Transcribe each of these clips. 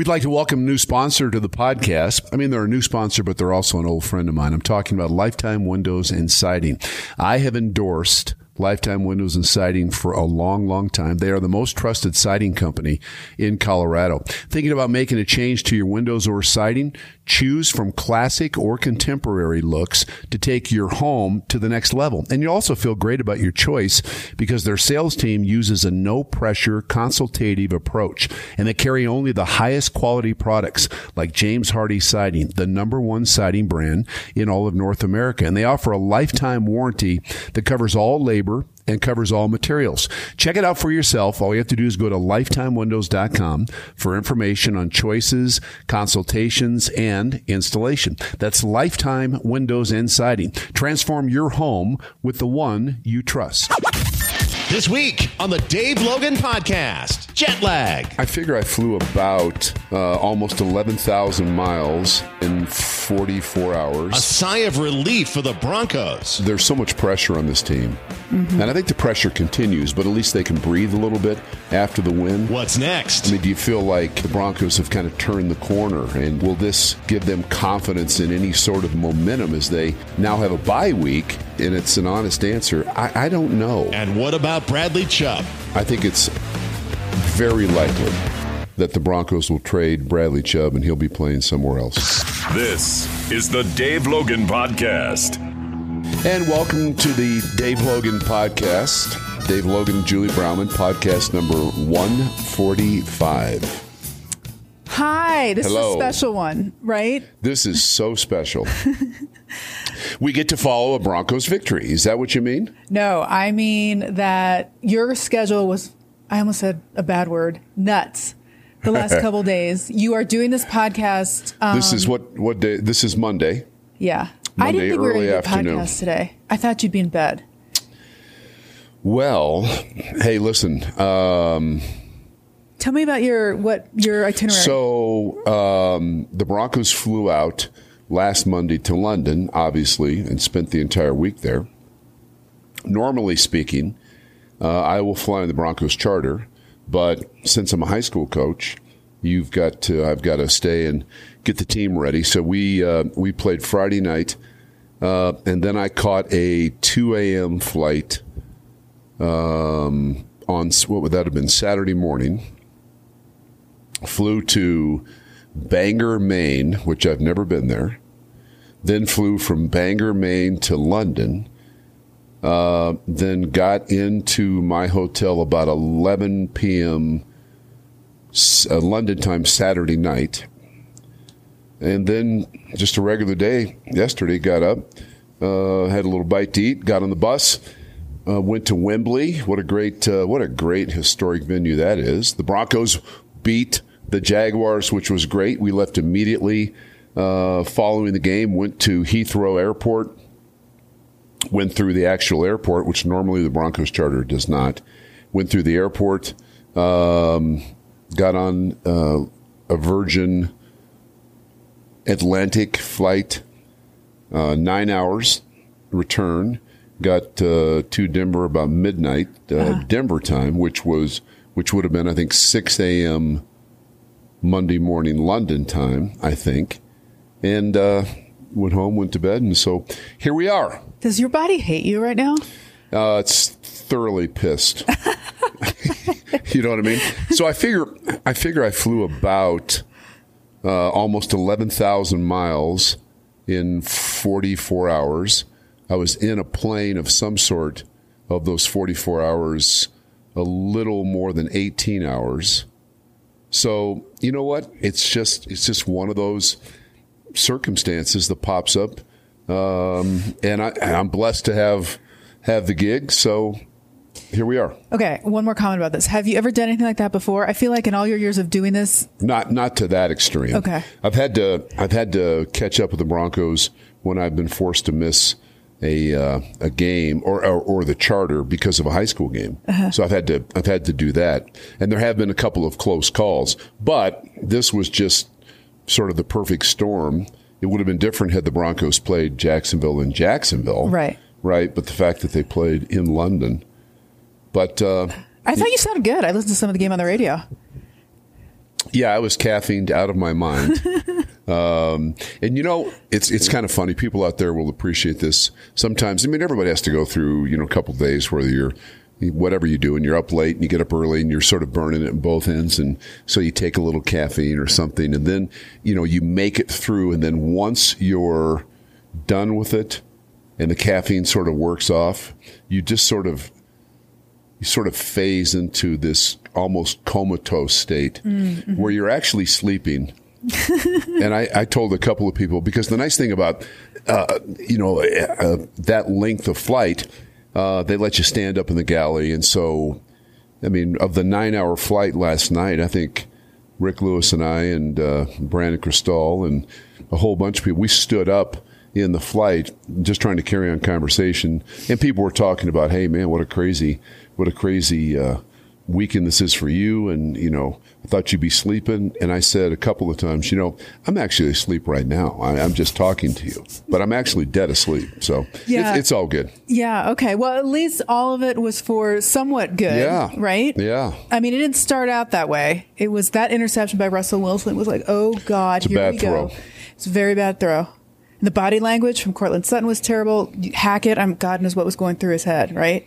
We'd like to welcome a new sponsor to the podcast. I mean, they're a new sponsor, but they're also an old friend of mine. I'm talking about Lifetime Windows and Siding. I have endorsed Lifetime Windows and Siding for a long, long time. They are the most trusted siding company in Colorado. Thinking about making a change to your windows or siding? Choose from classic or contemporary looks to take your home to the next level. And you also feel great about your choice because their sales team uses a no pressure consultative approach and they carry only the highest quality products like James Hardie Siding, the number one siding brand in all of North America. And they offer a lifetime warranty that covers all labor and covers all materials. Check it out for yourself. All you have to do is go to lifetimewindows.com for information on choices, consultations, and installation. That's Lifetime Windows and Siding. Transform your home with the one you trust. This week on the Dave Logan Podcast, jet lag. I figure I flew about uh, almost 11,000 miles in 44 hours. A sigh of relief for the Broncos. There's so much pressure on this team. Mm-hmm. And I think the pressure continues, but at least they can breathe a little bit after the win. What's next? I mean, do you feel like the Broncos have kind of turned the corner? And will this give them confidence in any sort of momentum as they now have a bye week? And it's an honest answer. I, I don't know. and what about Bradley Chubb? I think it's very likely that the Broncos will trade Bradley Chubb and he'll be playing somewhere else. This is the Dave Logan Podcast. And welcome to the Dave Logan podcast. Dave Logan, and Julie Browman, podcast number 145. Hi, this Hello. is a special one, right? This is so special. we get to follow a Broncos victory. Is that what you mean? No, I mean that your schedule was, I almost said a bad word, nuts. The last couple days. You are doing this podcast. Um, this is what what day? This is Monday. yeah. I didn't think we were going to do a afternoon. podcast today. I thought you'd be in bed. Well, hey, listen. Um, Tell me about your what your itinerary. So um, the Broncos flew out last Monday to London, obviously, and spent the entire week there. Normally speaking, uh, I will fly in the Broncos charter, but since I'm a high school coach, you've got to I've got to stay and get the team ready. So we uh, we played Friday night, uh, and then I caught a 2 a.m. flight um, on what would that have been Saturday morning flew to Bangor, Maine, which I've never been there. Then flew from Bangor, Maine to London. Uh, then got into my hotel about 11 p.m. uh, London time Saturday night. And then just a regular day yesterday, got up, uh, had a little bite to eat, got on the bus, uh, went to Wembley. What a great, uh, what a great historic venue that is. The Broncos beat the Jaguars, which was great. We left immediately uh, following the game. Went to Heathrow Airport. Went through the actual airport, which normally the Broncos charter does not. Went through the airport. Um, got on uh, a Virgin Atlantic flight, uh, nine hours return. Got uh, to Denver about midnight uh, Denver time, which was which would have been I think six a.m. Monday morning London time, I think, and uh, went home, went to bed, and so here we are. Does your body hate you right now? Uh, it's thoroughly pissed. you know what I mean? So I figure I figure I flew about uh, almost eleven thousand miles in forty four hours. I was in a plane of some sort of those forty four hours, a little more than eighteen hours. So you know what? It's just it's just one of those circumstances that pops up, um, and I, I'm blessed to have have the gig. So here we are. Okay, one more comment about this. Have you ever done anything like that before? I feel like in all your years of doing this, Not not to that extreme. Okay. I've had to I've had to catch up with the Broncos when I've been forced to miss a uh, a game or, or or the charter because of a high school game. So I've had to I've had to do that, and there have been a couple of close calls, but this was just sort of the perfect storm. It would have been different had the Broncos played Jacksonville in Jacksonville, Right. Right, but the fact that they played in London, but uh, I thought you sounded good. I listened to some of the game on the radio. Yeah, I was caffeined out of my mind. um, and you know, it's it's kind of funny. People out there will appreciate this. Sometimes, I mean, everybody has to go through you know a couple of days where you're whatever you do and you're up late and you get up early and you're sort of burning it in both ends and so you take a little caffeine or something and then you know you make it through and then once you're done with it and the caffeine sort of works off you just sort of you sort of phase into this almost comatose state mm-hmm. where you're actually sleeping. and I, I, told a couple of people because the nice thing about uh, you know uh, that length of flight, uh, they let you stand up in the galley, and so I mean of the nine hour flight last night, I think Rick Lewis and I and uh, Brandon Krisztal and a whole bunch of people we stood up in the flight just trying to carry on conversation, and people were talking about, hey man, what a crazy what a crazy uh, weekend this is for you. And, you know, I thought you'd be sleeping. And I said a couple of times, you know, I'm actually asleep right now. I, am just talking to you, but I'm actually dead asleep. So yeah. it's, it's all good. Yeah. Okay. Well, at least all of it was for somewhat good. Yeah. Right? Yeah. I mean, it didn't start out that way. It was that interception by Russell Wilson was like, oh, God, it's here we throw. go. It's a very bad throw. The body language from Courtland Sutton was terrible. Hackett, I'm God knows what was going through his head, right?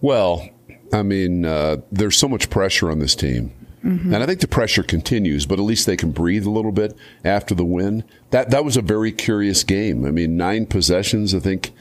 Well, I mean, uh, there's so much pressure on this team. Mm-hmm. And I think the pressure continues, but at least they can breathe a little bit after the win. That that was a very curious game. I mean, nine possessions. I think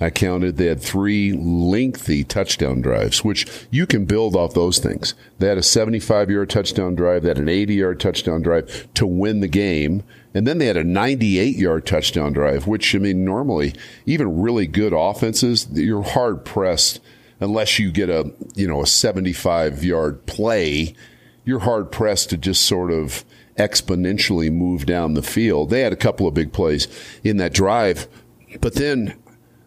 I counted. They had three lengthy touchdown drives, which you can build off those things. They had a 75 yard touchdown drive. They had an 80 yard touchdown drive to win the game. And then they had a 98 yard touchdown drive, which, I mean, normally, even really good offenses, you're hard pressed unless you get a you know a 75 yard play, you're hard pressed to just sort of exponentially move down the field. They had a couple of big plays in that drive, but then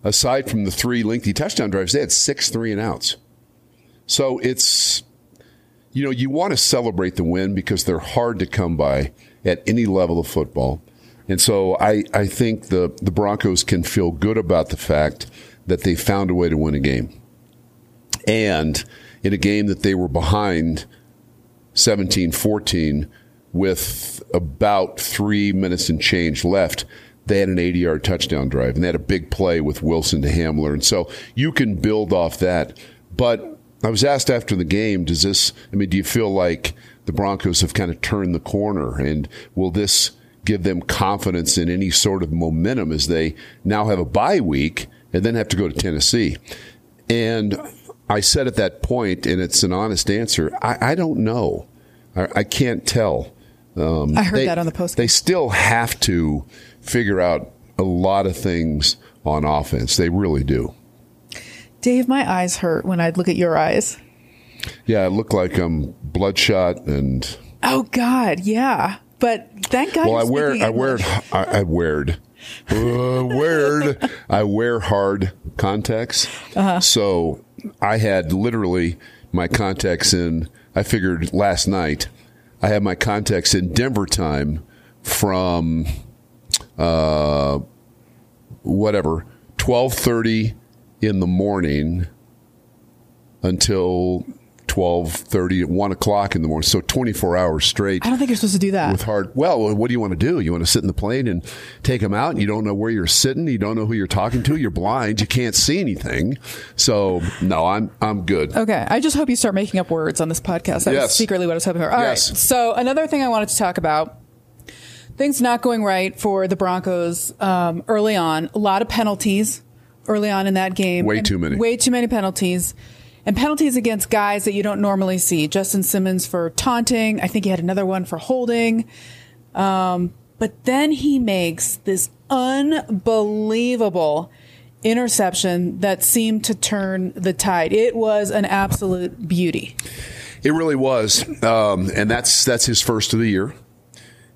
aside from the three lengthy touchdown drives, they had six three and outs. So it's you know you want to celebrate the win because they're hard to come by at any level of football. And so I, I think the, the Broncos can feel good about the fact that they found a way to win a game and in a game that they were behind 17 14 with about three minutes and change left, they had an 80 yard touchdown drive and they had a big play with Wilson to Hamler. And so you can build off that. But I was asked after the game, does this, I mean, do you feel like the Broncos have kind of turned the corner and will this give them confidence in any sort of momentum as they now have a bye week and then have to go to Tennessee? And I said at that point, and it's an honest answer, I, I don't know. I, I can't tell. Um, I heard they, that on the post. They still have to figure out a lot of things on offense. They really do. Dave, my eyes hurt when I look at your eyes. Yeah, I look like I'm bloodshot and. Oh God, yeah. But thank God. Well, I wear, I wear, I, I wear, uh, weird. I wear hard contacts, uh-huh. so I had literally my contacts in. I figured last night I had my contacts in Denver time from uh, whatever twelve thirty in the morning until 12, 1 o'clock in the morning. So 24 hours straight. I don't think you're supposed to do that. With hard. Well, what do you want to do? You want to sit in the plane and take them out and you don't know where you're sitting. You don't know who you're talking to. You're blind. You can't see anything. So no, I'm, I'm good. Okay. I just hope you start making up words on this podcast. That yes. was secretly what I was hoping for. All yes. right. So another thing I wanted to talk about things not going right for the Broncos um, early on. A lot of penalties early on in that game. Way too many. Way too many penalties and penalties against guys that you don't normally see. Justin Simmons for taunting. I think he had another one for holding. Um, but then he makes this unbelievable interception that seemed to turn the tide. It was an absolute beauty. It really was, um, and that's that's his first of the year.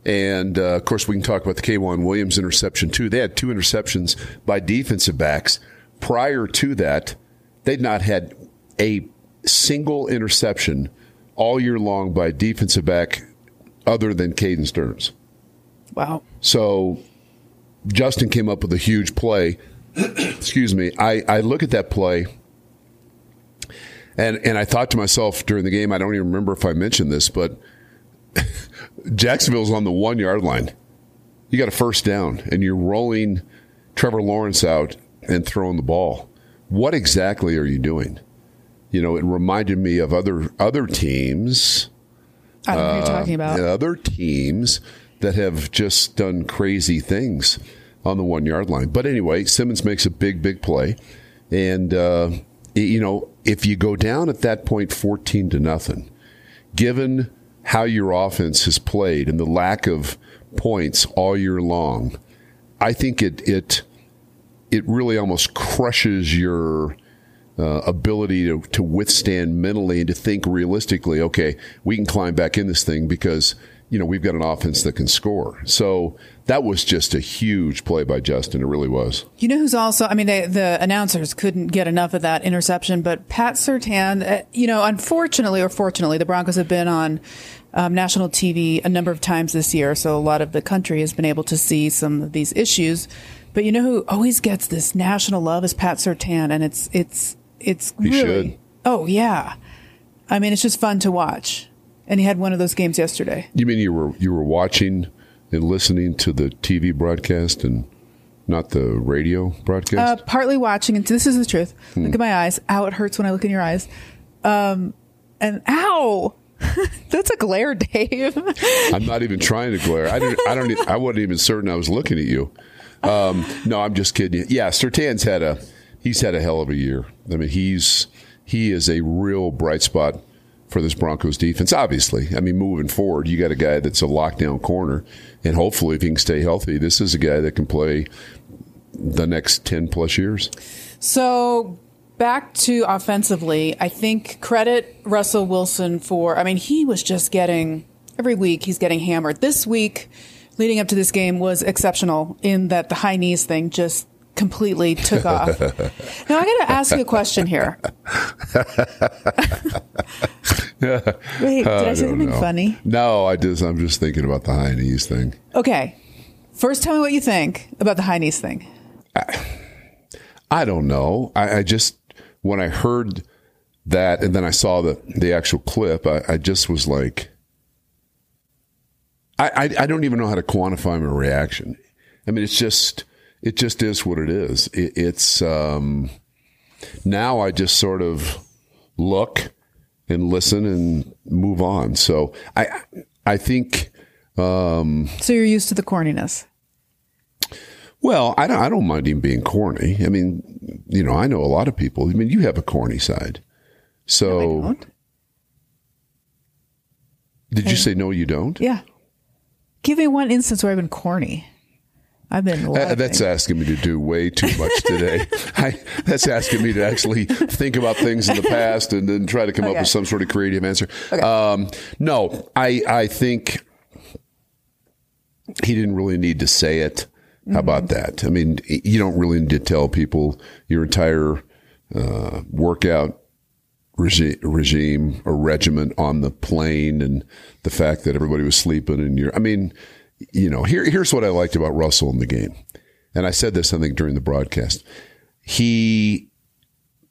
And uh, of course, we can talk about the K'Waun Williams interception too. They had two interceptions by defensive backs. Prior to that, they'd not had a single interception all year long by defensive back other than Caden Sterns. Wow. So Justin came up with a huge play. Excuse me. I, I look at that play and, and I thought to myself during the game, I don't even remember if I mentioned this, but Jacksonville's on the one yard line. You got a first down, and you're rolling Trevor Lawrence out and throwing the ball. What exactly are you doing? You know, it reminded me of other other teams. I don't know what you're talking about. Uh, other teams that have just done crazy things on the one yard line. But anyway, Simmons makes a big, big play. And, uh, you know, if you go down at that point 14 to nothing, given how your offense has played and the lack of points all year long, I think it, it, it really almost crushes your uh, ability to, to withstand mentally and to think realistically, okay, we can climb back in this thing because – you know, we've got an offense that can score. So that was just a huge play by Justin. It really was. You know who's also, I mean, they, the announcers couldn't get enough of that interception, but Pat Surtain, uh, you know, unfortunately or fortunately, the Broncos have been on um, national TV a number of times this year. So a lot of the country has been able to see some of these issues. But you know who always gets this national love is Pat Surtain, And it's, it's, it's he really, should. oh yeah. I mean, it's just fun to watch and he had one of those games yesterday. You mean you were you were watching and listening to the TV broadcast and not the radio broadcast? Uh, partly watching, and this is the truth. Hmm. Look at my eyes. Ow! It hurts when I look in your eyes. Um, and ow. That's a glare, Dave. I'm not even trying to glare. I don't. I don't. I wasn't even certain I was looking at you. Um, no, I'm just kidding. Yeah, Surtain's had a. He's had a hell of a year. I mean, he's he is a real bright spot for this Broncos defense. Obviously, I mean, moving forward, you got a guy that's a lockdown corner, and hopefully, if he can stay healthy, this is a guy that can play the next ten plus years. So. Back to offensively, I think credit Russell Wilson for, I mean, he was just getting, every week he's getting hammered. This week, leading up to this game, was exceptional in that the high knees thing just completely took off. now I got to ask you a question here. Wait, did I, I say something know. funny? No, I just I'm just thinking about the high knees thing. Okay, first tell me what you think about the high knees thing. I, I don't know. I, I, just when I heard that and then I saw the the actual clip, I, I just was like. I, I don't even know how to quantify my reaction. I mean, it's just it just is what it is. It, it's um, now I just sort of look and listen and move on. So I I think. Um, so you're used to the corniness. Well, I don't. I don't mind him being corny. I mean, you know, I know a lot of people. I mean, you have a corny side. So, no, did you say no? You don't? Yeah. Give me one instance where I've been corny. I've been. Uh, that's asking me to do way too much today. I, that's asking me to actually think about things in the past and then try to come okay. up with some sort of creative answer. Okay. Um, no, I I think he didn't really need to say it. How mm-hmm. about that? I mean, you don't really need to tell people your entire uh, workout regime, regime or regiment on the plane and the fact that everybody was sleeping and you're. I mean you know, here, here's what I liked about Russell in the game. And I said this, I think, during the broadcast. He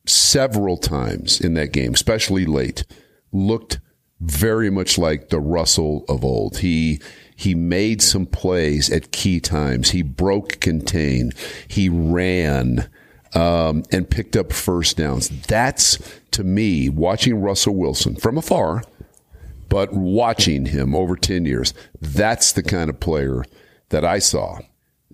several times in that game, especially late, looked very much like the Russell of old. He he made some plays at key times. He broke contain. He ran um, and picked up first downs. That's to me watching Russell Wilson from afar but watching him over 10 years, that's the kind of player that I saw.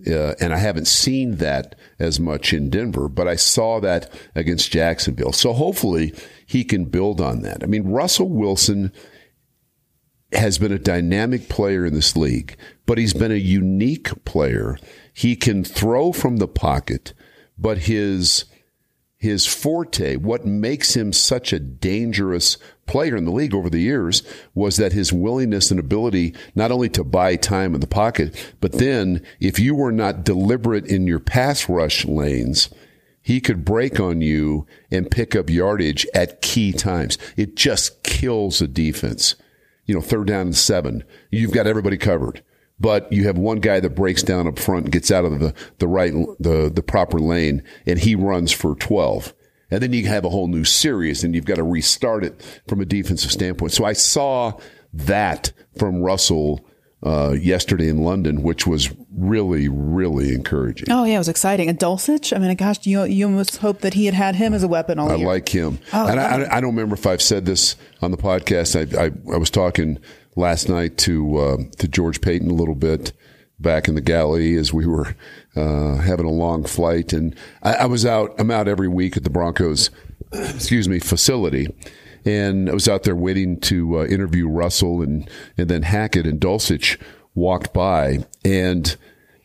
Uh, and I haven't seen that as much in Denver, but I saw that against Jacksonville. So hopefully he can build on that. I mean, Russell Wilson has been a dynamic player in this league, but he's been a unique player. He can throw from the pocket, but his his forte, what makes him such a dangerous player in the league over the years was that his willingness and ability not only to buy time in the pocket, but then if you were not deliberate in your pass rush lanes, he could break on you and pick up yardage at key times. It just kills a defense. You know, third down and seven, you've got everybody covered but you have one guy that breaks down up front and gets out of the, the right, the, the proper lane and he runs for 12. And then you have a whole new series and you've got to restart it from a defensive standpoint. So I saw that from Russell uh, yesterday in London, which was really, really encouraging. Oh yeah, it was exciting. And Dulcich, I mean, gosh, you you almost hope that he had had him as a weapon all I year. like him, oh, and I, I, I, don't remember if I've said this on the podcast. I, I, I was talking last night to uh, to George Paton a little bit back in the galley as we were uh, having a long flight, and I, I was out. I'm out every week at the Broncos, excuse me, facility and I was out there waiting to uh, interview Russell and and then Hackett and Dulcich walked by and.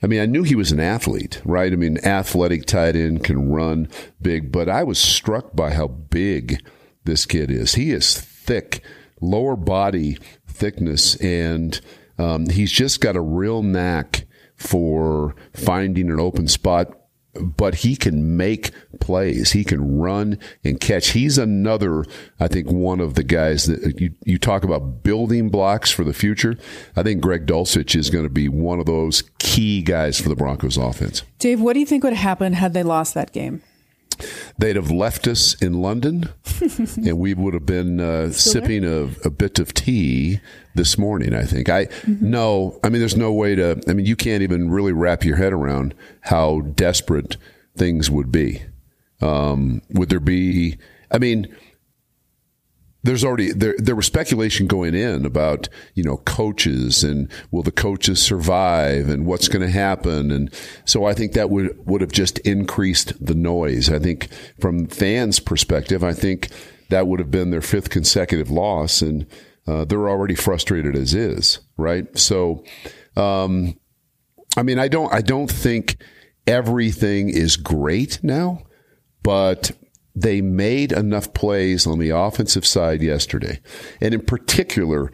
I mean, I knew he was an athlete, right? I mean, athletic tight end can run big, but I was struck by how big this kid is. He is thick, lower body thickness, and um, he's just got a real knack for finding an open spot but he can make plays. He can run and catch. He's another, I think, one of the guys that you, you talk about building blocks for the future. I think Greg Dulcich is going to be one of those key guys for the Broncos offense. Dave, what do you think would happen had they lost that game? They'd have left us in London, and we would have been uh, sipping a, a, bit of tea this morning. I think. I mm-hmm. no. I mean, there's no way to. I mean, you can't even really wrap your head around how desperate things would be. Um, would there be? I mean, there's already there there was speculation going in about you know coaches and will the coaches survive and what's going to happen and so I think that would would have just increased the noise. I think from fans' perspective, I think that would have been their fifth consecutive loss and uh, they're already frustrated as is, right? So, um, I mean, I don't I don't think everything is great now, but they made enough plays on the offensive side yesterday, and in particular,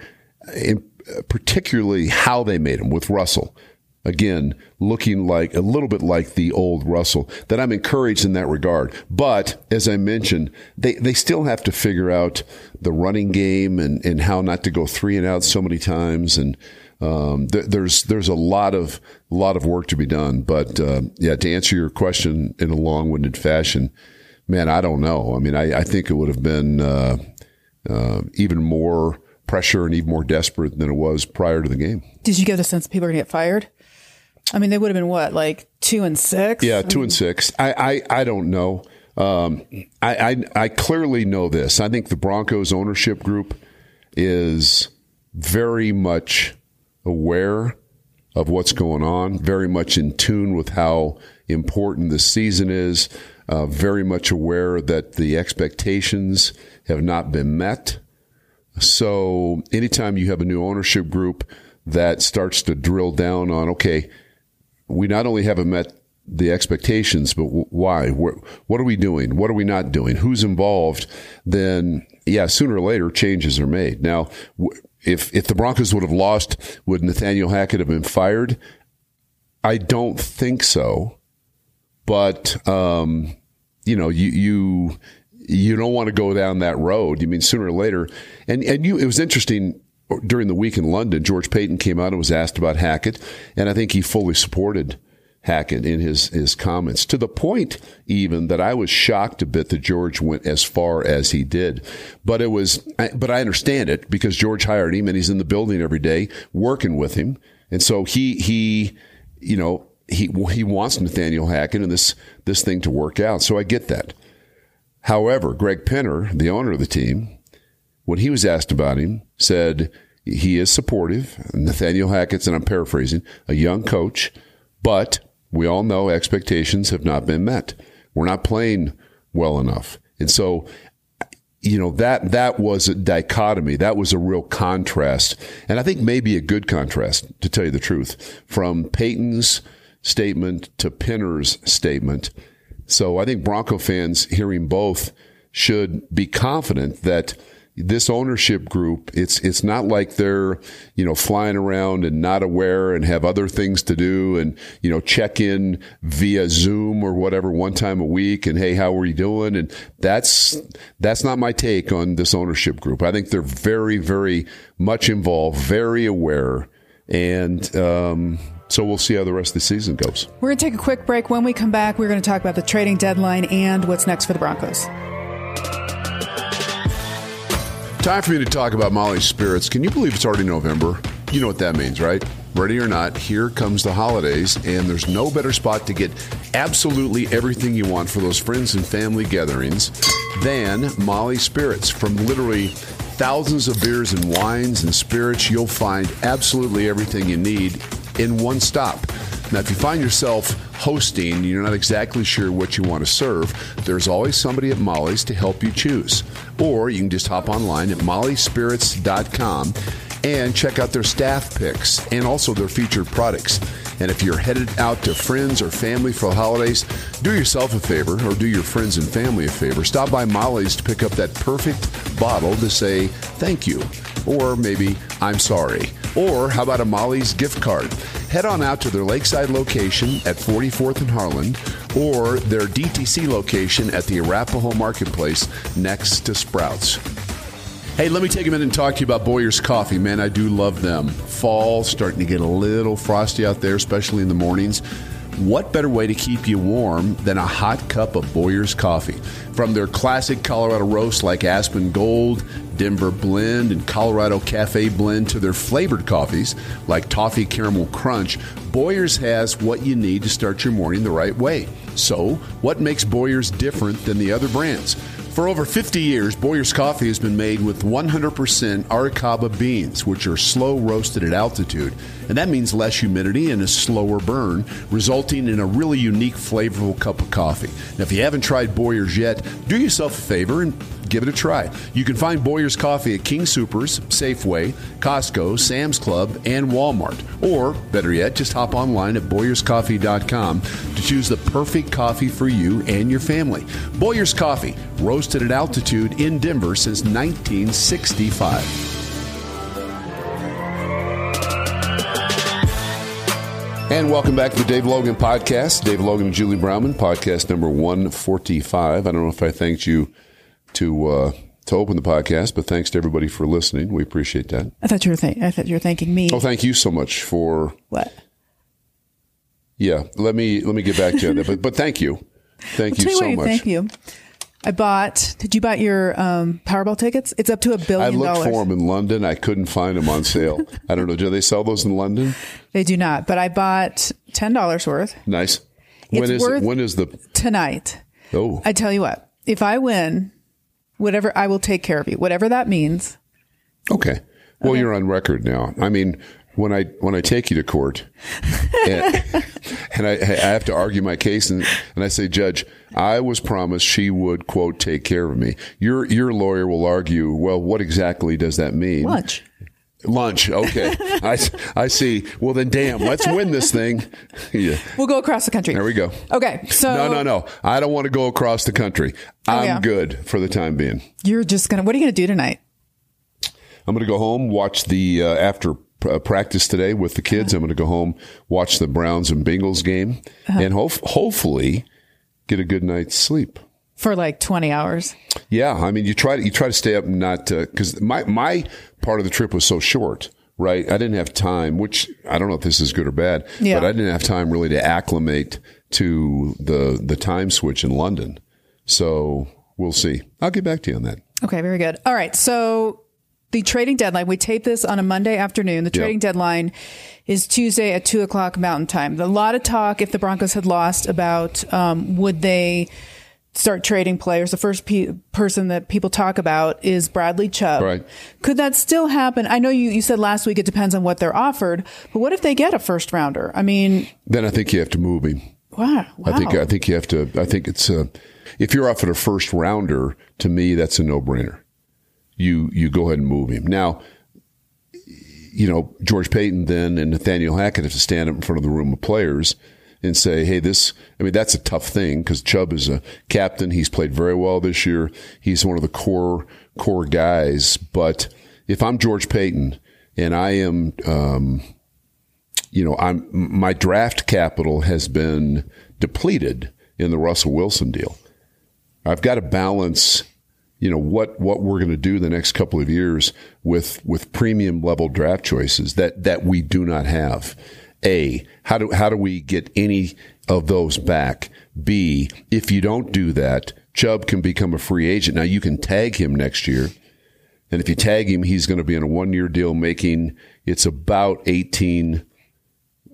in particularly how they made them with Russell. Again, looking like a little bit like the old Russell, that I'm encouraged in that regard. But as I mentioned, they, they still have to figure out the running game and, and how not to go three and out so many times. And um, th- there's there's a lot of lot of work to be done. But uh, yeah, to answer your question in a long winded fashion, man, I don't know. I mean, I, I think it would have been uh, uh, even more pressure and even more desperate than it was prior to the game. Did you get the sense people are going to get fired? I mean, they would have been what, like two and six? Yeah, two and six. I, I, I don't know. Um, I, I, I clearly know this. I think the Broncos ownership group is very much aware of what's going on, very much in tune with how important the season is uh, very much aware that the expectations have not been met. So anytime you have a new ownership group that starts to drill down on, okay, we not only haven't met the expectations, but why? What are we doing? What are we not doing? Who's involved? Then, yeah, sooner or later, changes are made. Now, if if the Broncos would have lost, would Nathaniel Hackett have been fired? I don't think so but um, you know, you you you don't want to go down that road. You mean sooner or later, and and you. It was interesting during the week in London. George Paton came out and was asked about Hackett, and I think he fully supported. Hackett in his, his comments to the point even that I was shocked a bit that George went as far as he did. But it was, but I understand it because George hired him and he's in the building every day working with him. And so he, he, you know, he he wants Nathaniel Hackett and this this thing to work out. So I get that. However, Greg Penner, the owner of the team, when he was asked about him, said he is supportive. Nathaniel Hackett's, and I'm paraphrasing, a young coach, but we all know expectations have not been met. We're not playing well enough. And so you know that that was a dichotomy that was a real contrast and i think maybe a good contrast to tell you the truth from Paton's statement to Penner's statement. So I think Bronco fans hearing both should be confident that this ownership group, it's it's not like they're you know flying around and not aware and have other things to do and you know check in via Zoom or whatever one time a week and hey how are you doing and that's that's not my take on this ownership group. I think they're very very much involved, very aware, and um, so we'll see how the rest of the season goes. We're going to take a quick break. When we come back, we're going to talk about the trading deadline and what's next for the Broncos. Time for me to talk about Molly's Spirits. Can you believe it's already November? You know what that means, right? Ready or not, here comes the holidays, and there's no better spot to get absolutely everything you want for those friends and family gatherings than Molly Spirits. From literally thousands of beers and wines and spirits, you'll find absolutely everything you need in one stop. Now, if you find yourself hosting you're not exactly sure what you want to serve, there's always somebody at Molly's to help you choose. Or you can just hop online at mollyspirits.com and check out their staff picks and also their featured products. And if you're headed out to friends or family for the holidays, do yourself a favor or do your friends and family a favor. Stop by Molly's to pick up that perfect bottle to say thank you or maybe I'm sorry. Or how about a Molly's gift card? Head on out to their Lakeside location at 44th and Harlan or their DTC location at the Arapahoe Marketplace next to Sprouts. Hey, let me take a minute and talk to you about Boyer's Coffee. Man, I do love them. Fall starting to get a little frosty out there, especially in the mornings. What better way to keep you warm than a hot cup of Boyer's coffee? From their classic Colorado roast like Aspen Gold, Denver Blend, and Colorado Cafe Blend to their flavored coffees like Toffee Caramel Crunch, Boyer's has what you need to start your morning the right way. So, what makes Boyer's different than the other brands? For over 50 years, Boyer's Coffee has been made with 100% Arabica beans, which are slow roasted at altitude. And that means less humidity and a slower burn, resulting in a really unique, flavorful cup of coffee. Now, if you haven't tried Boyer's yet, do yourself a favor and give it a try. You can find Boyer's Coffee at King Supers, Safeway, Costco, Sam's Club, and Walmart. Or, better yet, just hop online at BoyersCoffee.com to choose the perfect coffee for you and your family. Boyer's Coffee, roasted at altitude in Denver since 1965. And welcome back to the Dave Logan podcast. Dave Logan and Julie Browman, podcast number 145. I don't know if I thanked you to uh, to open the podcast, but thanks to everybody for listening. We appreciate that. I thought you were th- I thought you were thanking me. Oh, thank you so much for what? Yeah, let me let me get back to you on that, but but thank you, thank you so what, much. Thank you. I bought. Did you buy your um, Powerball tickets? It's up to a billion. I looked dollars. for them in London. I couldn't find them on sale. I don't know. Do they sell those in London? They do not. But I bought ten dollars worth. Nice. When it's is it, when is the tonight? Oh, I tell you what. If I win, whatever, I will take care of you. Whatever that means. Okay. Well, okay. you're on record now. I mean, when I when I take you to court, and, and I, I, have to argue my case, and, and I say, Judge, I was promised she would quote take care of me. Your your lawyer will argue, well, what exactly does that mean? Lunch. Lunch. Okay. I, I see. Well, then, damn, let's win this thing. yeah. We'll go across the country. There we go. Okay. So. No, no, no. I don't want to go across the country. Oh, I'm yeah. good for the time being. You're just going to, what are you going to do tonight? I'm going to go home, watch the, uh, after uh, practice today with the kids. Uh-huh. I'm going to go home, watch the Browns and Bengals game, uh-huh. and ho- hopefully get a good night's sleep for like 20 hours. Yeah, I mean, you try to you try to stay up, and not because my my part of the trip was so short. Right, I didn't have time. Which I don't know if this is good or bad, yeah. but I didn't have time really to acclimate to the the time switch in London. So we'll see. I'll get back to you on that. Okay, very good. All right, so the trading deadline. We tape this on a Monday afternoon. The trading yep. deadline is Tuesday at two o'clock Mountain Time. A lot of talk if the Broncos had lost about um, would they start trading players. The first pe- person that people talk about is Bradley Chubb. Right. Could that still happen? I know you, you said last week it depends on what they're offered, but what if they get a first rounder? I mean, then I think you have to move him. Wow. wow. I think I think you have to. I think it's a. If you're offered a first rounder, to me that's a no brainer you you go ahead and move him. Now, you know George Paton then and Nathaniel Hackett have to stand up in front of the room of players and say, "Hey, this." I mean, that's a tough thing because Chubb is a captain. He's played very well this year. He's one of the core core guys. But if I'm George Paton and I am, um, you know, I'm my draft capital has been depleted in the Russell Wilson deal. I've got to balance you know what what we're going to do the next couple of years with with premium level draft choices that that we do not have. A, how do how do we get any of those back? B, if you don't do that, Chubb can become a free agent. Now you can tag him next year And if you tag him, he's going to be in a one year deal making it's about 18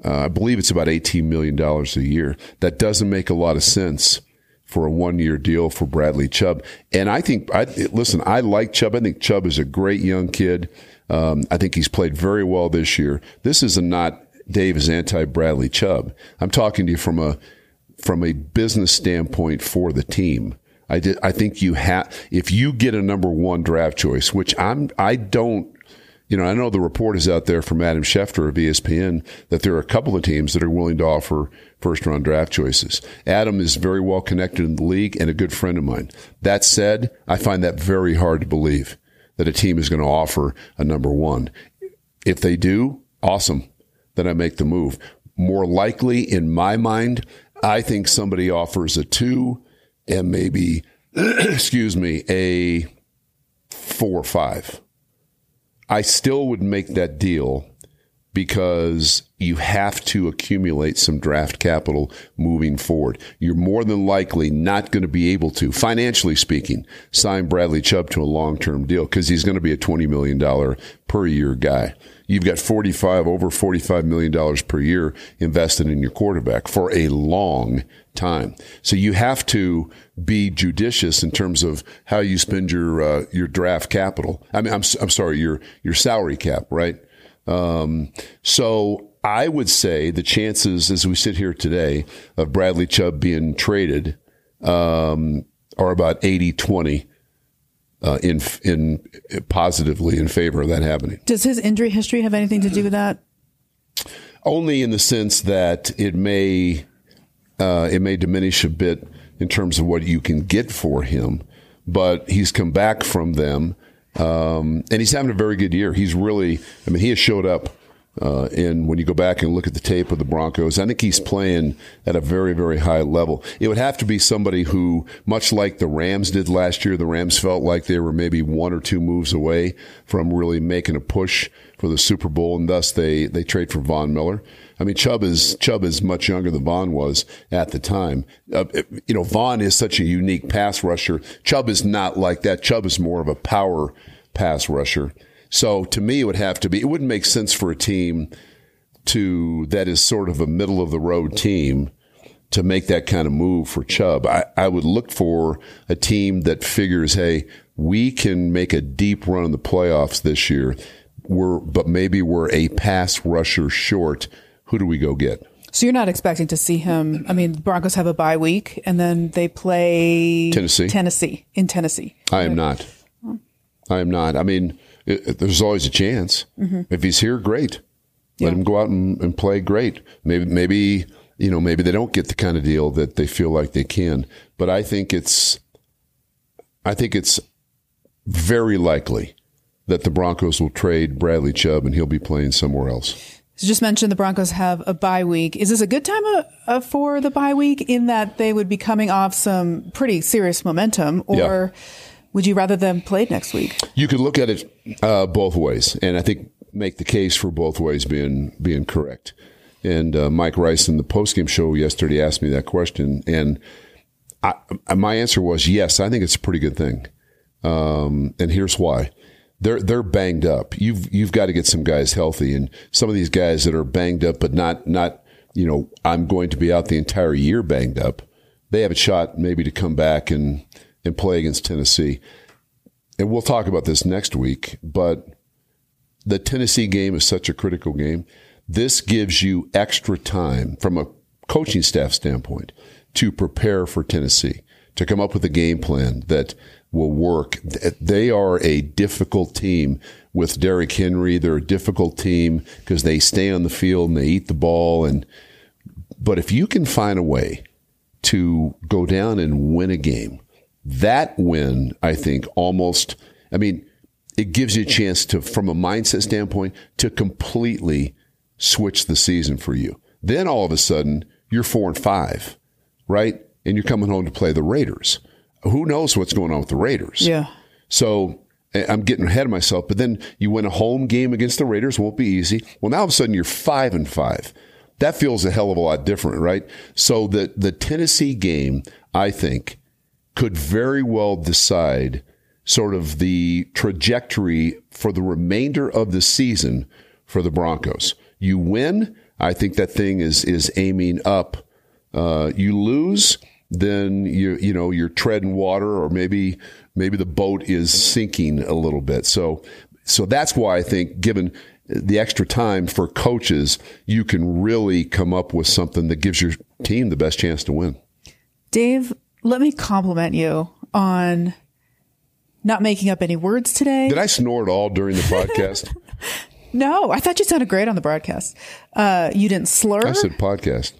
uh, I believe it's about $18 million a year. That doesn't make a lot of sense for a one year deal for Bradley Chubb. And I think, I, listen, I like Chubb. I think Chubb is a great young kid. Um, I think he's played very well this year. This is a not Dave is anti Bradley Chubb. I'm talking to you from a from a business standpoint for the team. I did. I think you have if you get a number one draft choice, which I'm. I don't. You know, I know the report is out there from Adam Schefter of ESPN that there are a couple of teams that are willing to offer first round draft choices. Adam is very well connected in the league and a good friend of mine. That said, I find that very hard to believe that a team is going to offer a number one. If they do, awesome. Then I make the move. More likely, in my mind, I think somebody offers a two and maybe, excuse me, a four or five. I still would make that deal because you have to accumulate some draft capital moving forward. You're more than likely not going to be able to, financially speaking, sign Bradley Chubb to a long term deal because he's going to be a $20 million per year guy. You've got 45, over $45 million per year invested in your quarterback for a long time. So you have to be judicious in terms of how you spend your, uh, your draft capital. I mean, I'm, I'm sorry, your, your salary cap, right? Um, so I would say the chances as we sit here today of Bradley Chubb being traded, um, are about 80 20 uh, in in positively in favor of that happening. Does his injury history have anything to do with that? Only in the sense that it may uh, it may diminish a bit in terms of what you can get for him, but he's come back from them, um, and he's having a very good year. He's really, I mean, he has showed up uh, and when you go back and look at the tape of the Broncos, I think he's playing at a very, very high level. It would have to be somebody who, much like the Rams did last year, the Rams felt like they were maybe one or two moves away from really making a push for the Super Bowl, and thus they, they trade for Von Miller. I mean, Chubb is Chubb is much younger than Von was at the time. Uh, you know, Von is such a unique pass rusher. Chubb is not like that. Chubb is more of a power pass rusher. So to me, it would have to be, it wouldn't make sense for a team to, that is sort of a middle of the road team to make that kind of move for Chubb. I, I would look for a team that figures, hey, we can make a deep run in the playoffs this year. We're, but maybe we're a pass rusher short. Who do we go get? So you're not expecting to see him. I mean, Broncos have a bye week and then they play Tennessee. Tennessee in Tennessee. I am not. I am not. I mean, it, there's always a chance. Mm-hmm. If he's here, great. Let yeah. him go out and, and play great. Maybe, maybe, you know, maybe they don't get the kind of deal that they feel like they can. But I think it's, I think it's very likely that the Broncos will trade Bradley Chubb and he'll be playing somewhere else. You just mentioned the Broncos have a bye week. Is this a good time uh, uh, for the bye week in that they would be coming off some pretty serious momentum or? Yeah would you rather them played next week? You could look at it uh, both ways, and I think make the case for both ways being being correct. And uh, Mike Rice in the postgame show yesterday asked me that question, and I, my answer was yes. I think it's a pretty good thing, um, and here's why: they're they're banged up. You've you've got to get some guys healthy, and some of these guys that are banged up, but not not you know I'm going to be out the entire year banged up. They have a shot maybe to come back and and play against Tennessee. And we'll talk about this next week, but the Tennessee game is such a critical game. This gives you extra time from a coaching staff standpoint to prepare for Tennessee, to come up with a game plan that will work. They are a difficult team with Derrick Henry. They're a difficult team because they stay on the field and they eat the ball. And, but if you can find a way to go down and win a game, that win, I think, almost, I mean, it gives you a chance to, from a mindset standpoint, to completely switch the season for you. Then all of a sudden, you're four and five, right? And you're coming home to play the Raiders. Who knows what's going on with the Raiders? Yeah. So I'm getting ahead of myself, but then you win a home game against the Raiders, won't be easy. Well, now all of a sudden you're five and five. That feels a hell of a lot different, right? So the, the Tennessee game, I think, could very well decide sort of the trajectory for the remainder of the season for the Broncos. You win, I think that thing is is aiming up. Uh, you lose, then you you know you're treading water, or maybe maybe the boat is sinking a little bit. So so that's why I think given the extra time for coaches, you can really come up with something that gives your team the best chance to win. Dave, let me compliment you on not making up any words today. Did I snore at all during the podcast? no, I thought you sounded great on the broadcast. Uh, you didn't slur. I said podcast.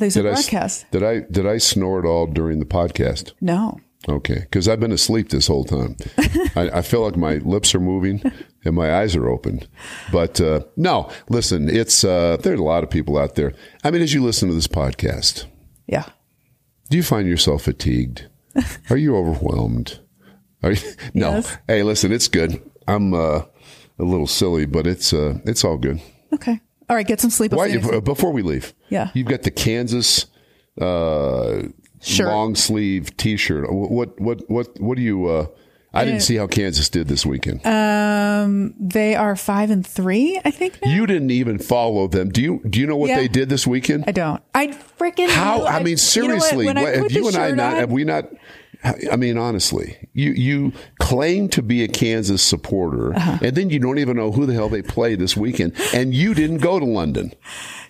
I said did broadcast. I, did I did I snore at all during the podcast? No. Okay, because I've been asleep this whole time. I, I, feel like my lips are moving and my eyes are open. But uh, no, listen, it's uh, there's a lot of people out there. I mean, as you listen to this podcast, yeah, do you find yourself fatigued? Are you overwhelmed? Are you, no. Yes. Hey, listen, it's good. I'm uh, a little silly, but it's uh, it's all good. Okay. All right. Get some sleep. Why, before we leave, yeah, you've got the Kansas uh, long sleeve T-shirt. What what what what do you? I didn't see how Kansas did this weekend. Um, they are five and three, I think. Now. You didn't even follow them. Do you? Do you know what yeah. they did this weekend? I don't. I freaking how? I, I mean, seriously, you know have you and I not? On, have we not? I mean, honestly, you you claim to be a Kansas supporter, uh-huh. and then you don't even know who the hell they play this weekend, and you didn't go to London.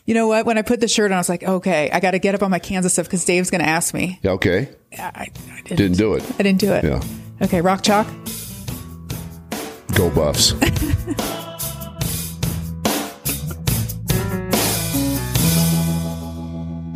You know what? When I put the shirt on, I was like, okay, I got to get up on my Kansas stuff because Dave's going to ask me. Okay. I, I didn't. didn't do it. I didn't do it. Yeah. Okay, rock chalk. Go Buffs.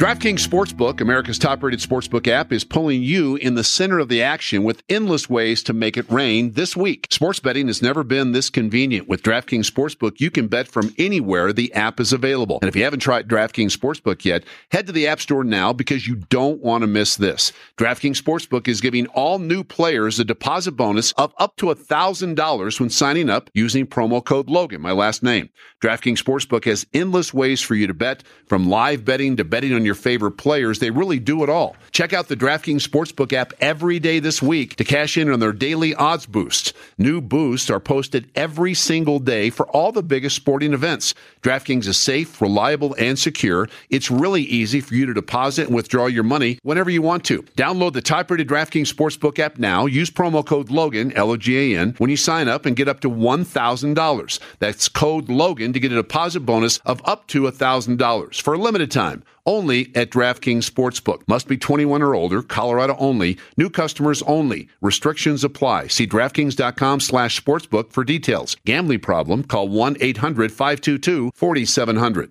DraftKings Sportsbook, America's top rated sportsbook app, is pulling you in the center of the action with endless ways to make it rain this week. Sports betting has never been this convenient. With DraftKings Sportsbook, you can bet from anywhere the app is available. And if you haven't tried DraftKings Sportsbook yet, head to the App Store now because you don't want to miss this. DraftKings Sportsbook is giving all new players a deposit bonus of up to $1,000 when signing up using promo code Logan, my last name. DraftKings Sportsbook has endless ways for you to bet, from live betting to betting on your your favorite players. They really do it all. Check out the DraftKings Sportsbook app every day this week to cash in on their daily odds boosts. New boosts are posted every single day for all the biggest sporting events. DraftKings is safe, reliable, and secure. It's really easy for you to deposit and withdraw your money whenever you want to. Download the top-rated DraftKings Sportsbook app now. Use promo code Logan, L-O-G-A-N, when you sign up and get up to $1,000. That's code Logan to get a deposit bonus of up to $1,000 for a limited time only at DraftKings Sportsbook. Must be 21 or older, Colorado only, new customers only. Restrictions apply. See DraftKings.com slash sportsbook for details. Gambling problem? Call 1-800-522-4700.